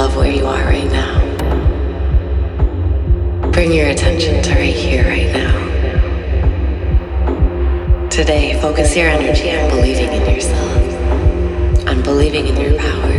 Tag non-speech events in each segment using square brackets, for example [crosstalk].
love where you are right now. Bring your attention to right here, right now. Today, focus your energy on believing in yourself, on believing in your power.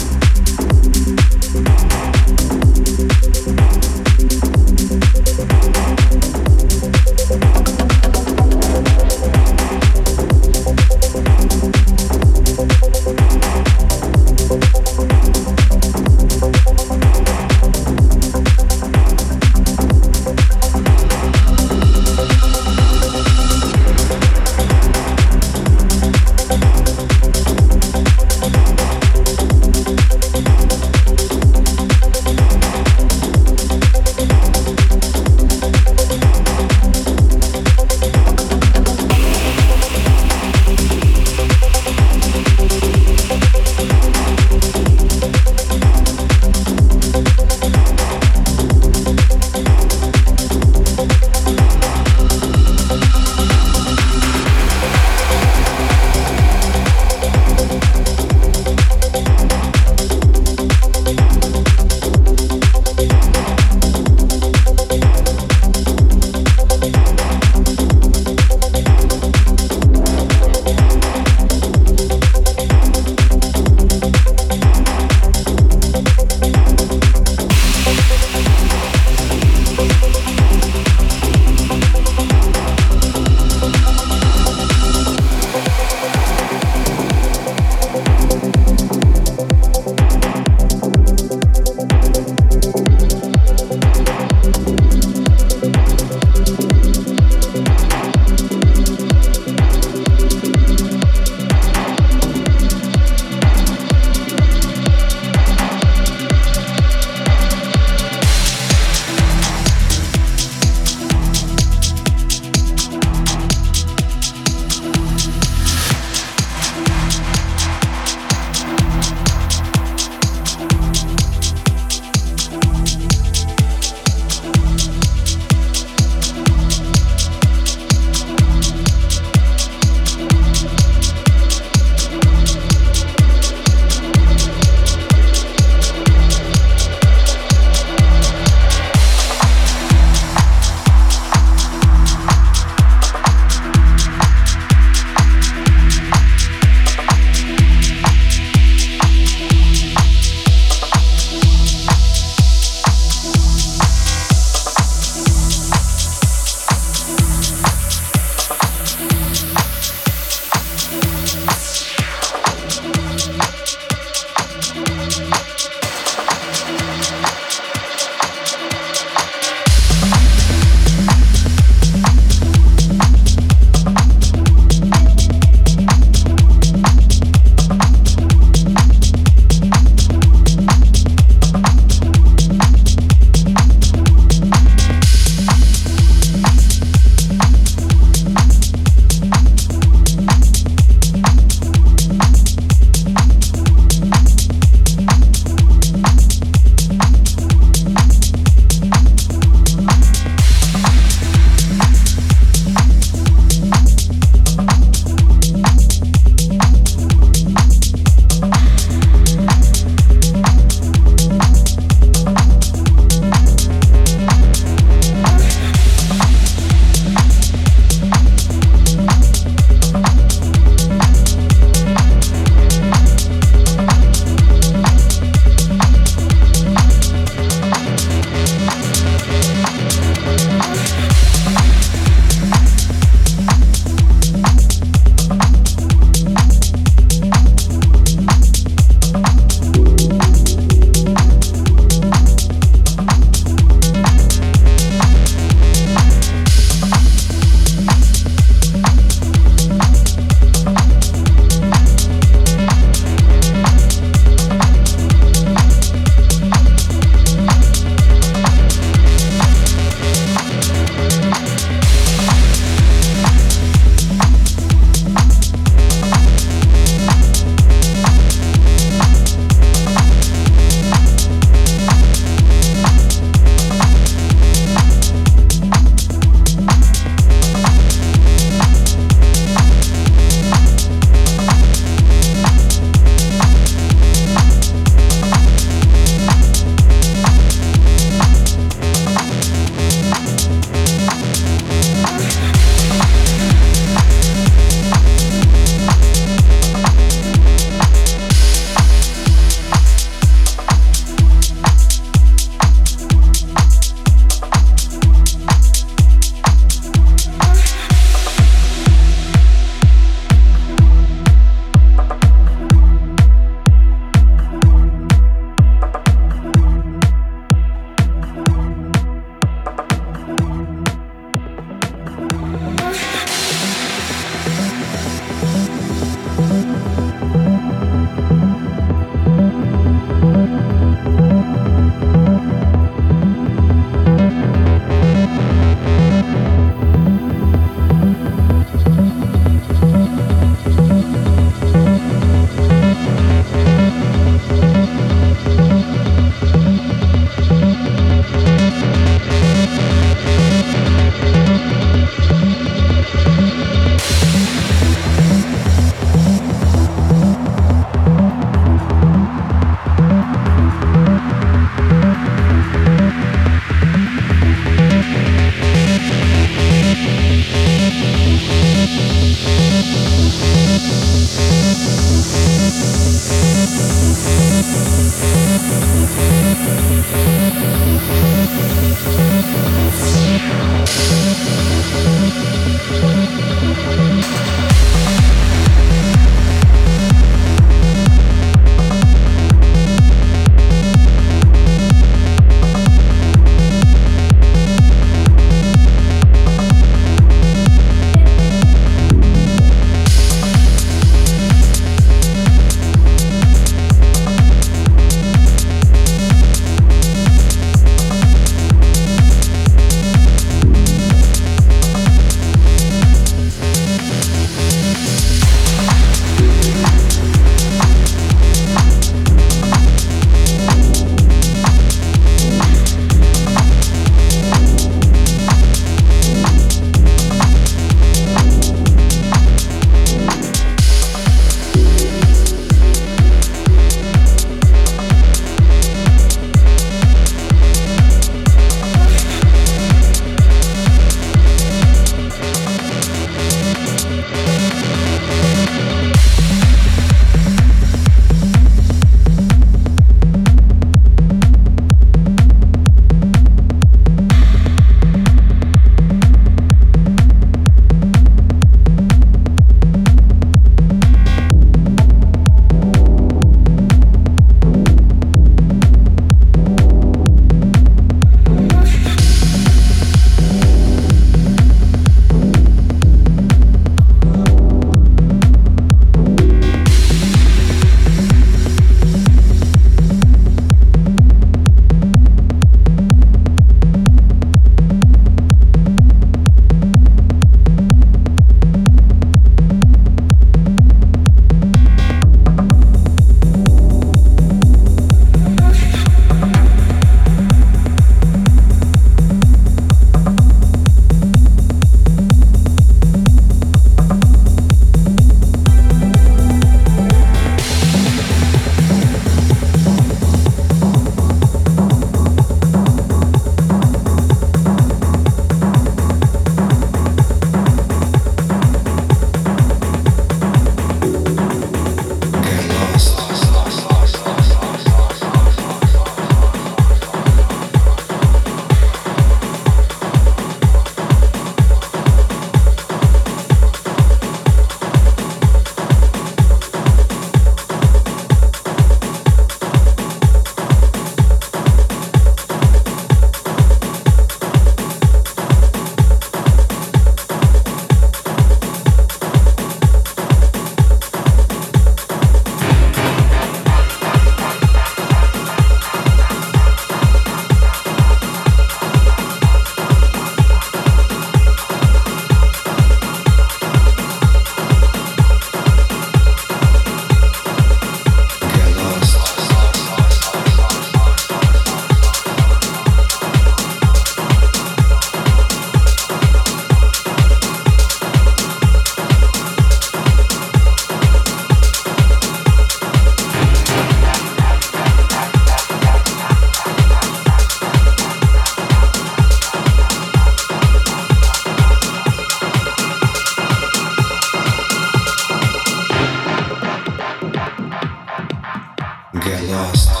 Get lost.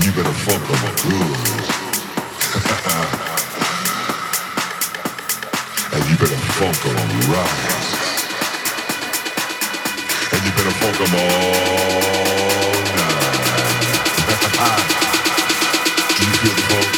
[laughs] And you better fuck them good. and you better fuck them right. And you better fuck all night. [laughs] Do you feel the?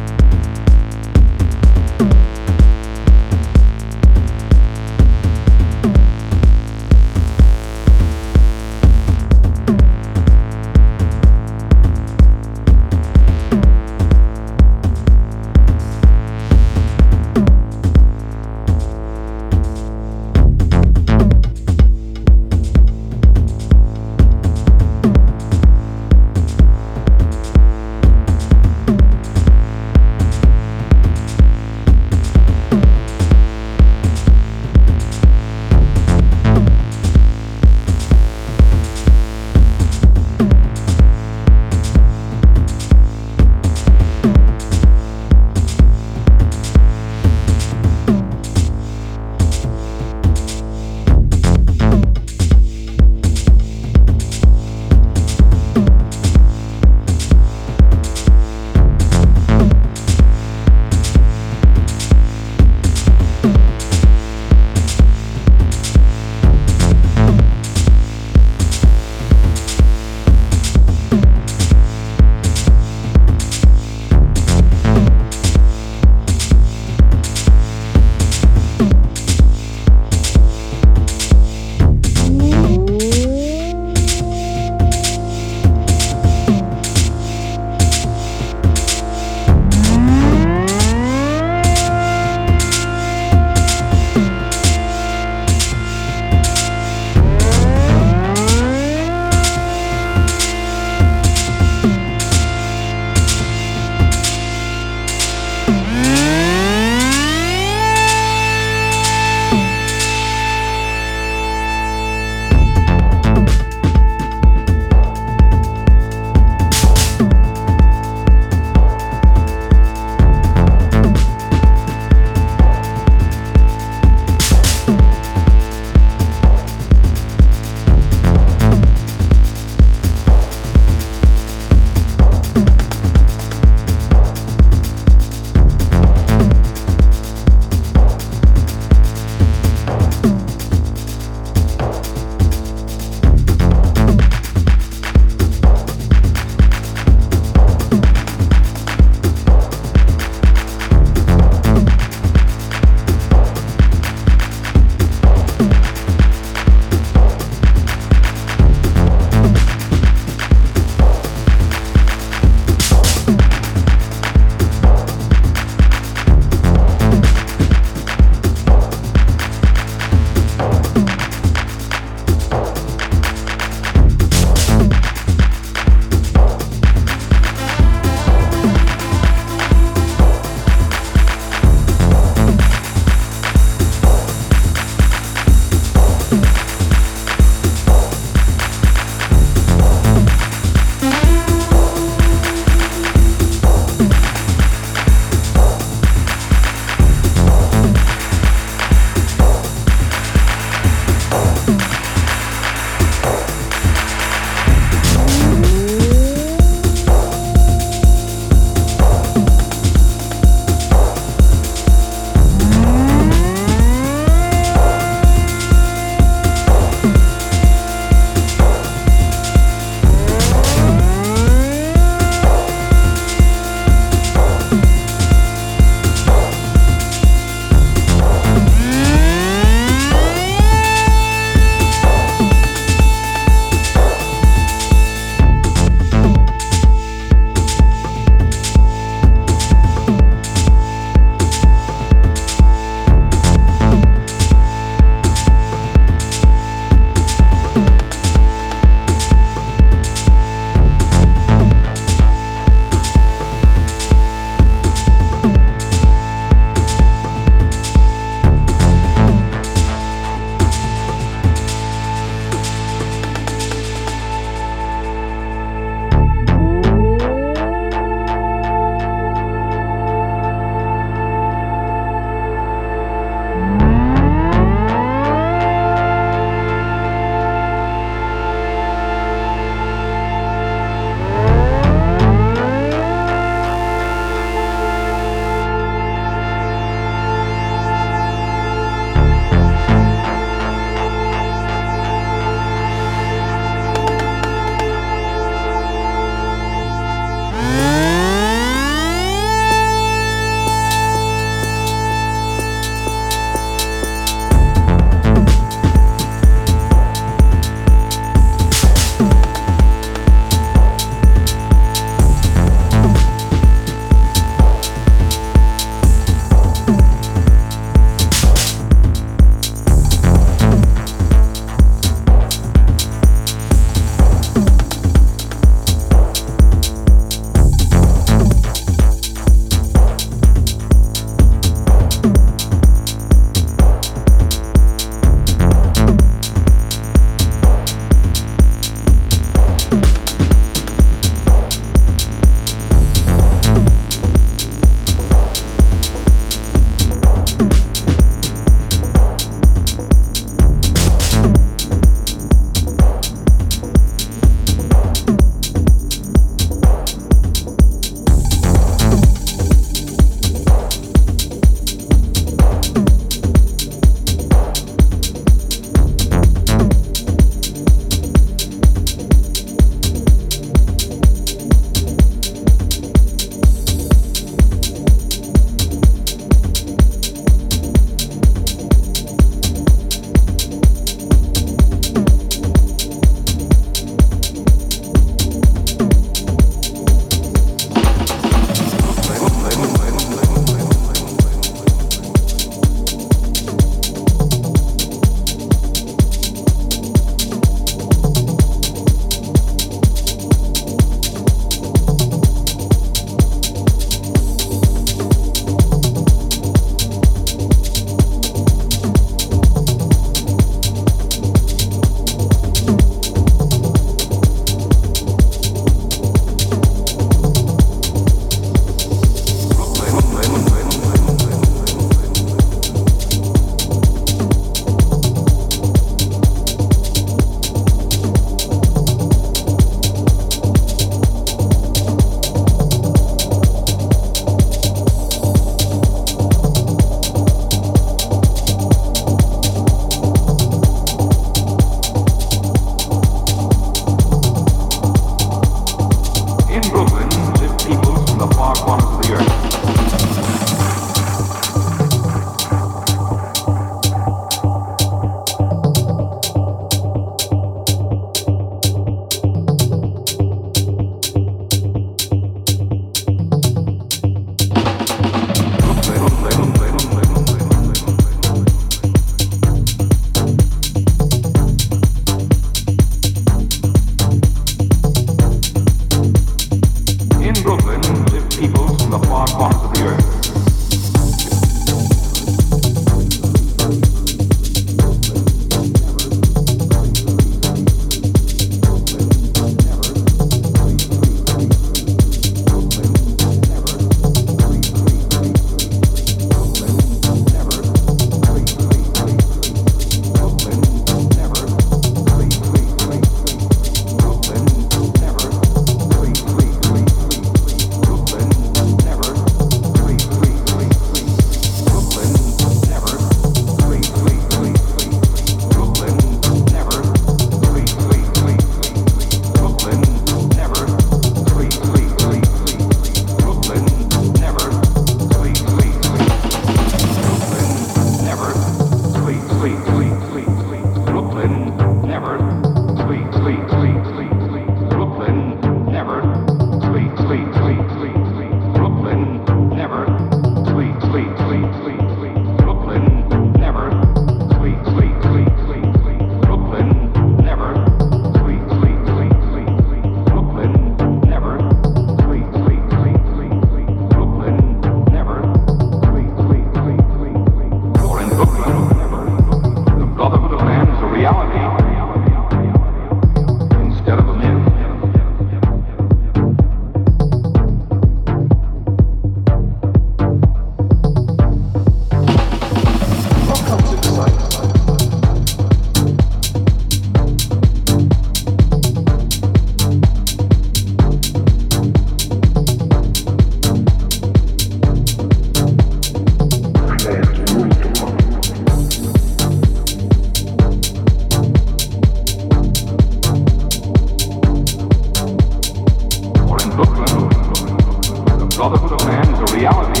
Brotherhood of Man is a reality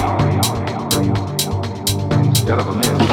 instead of a myth.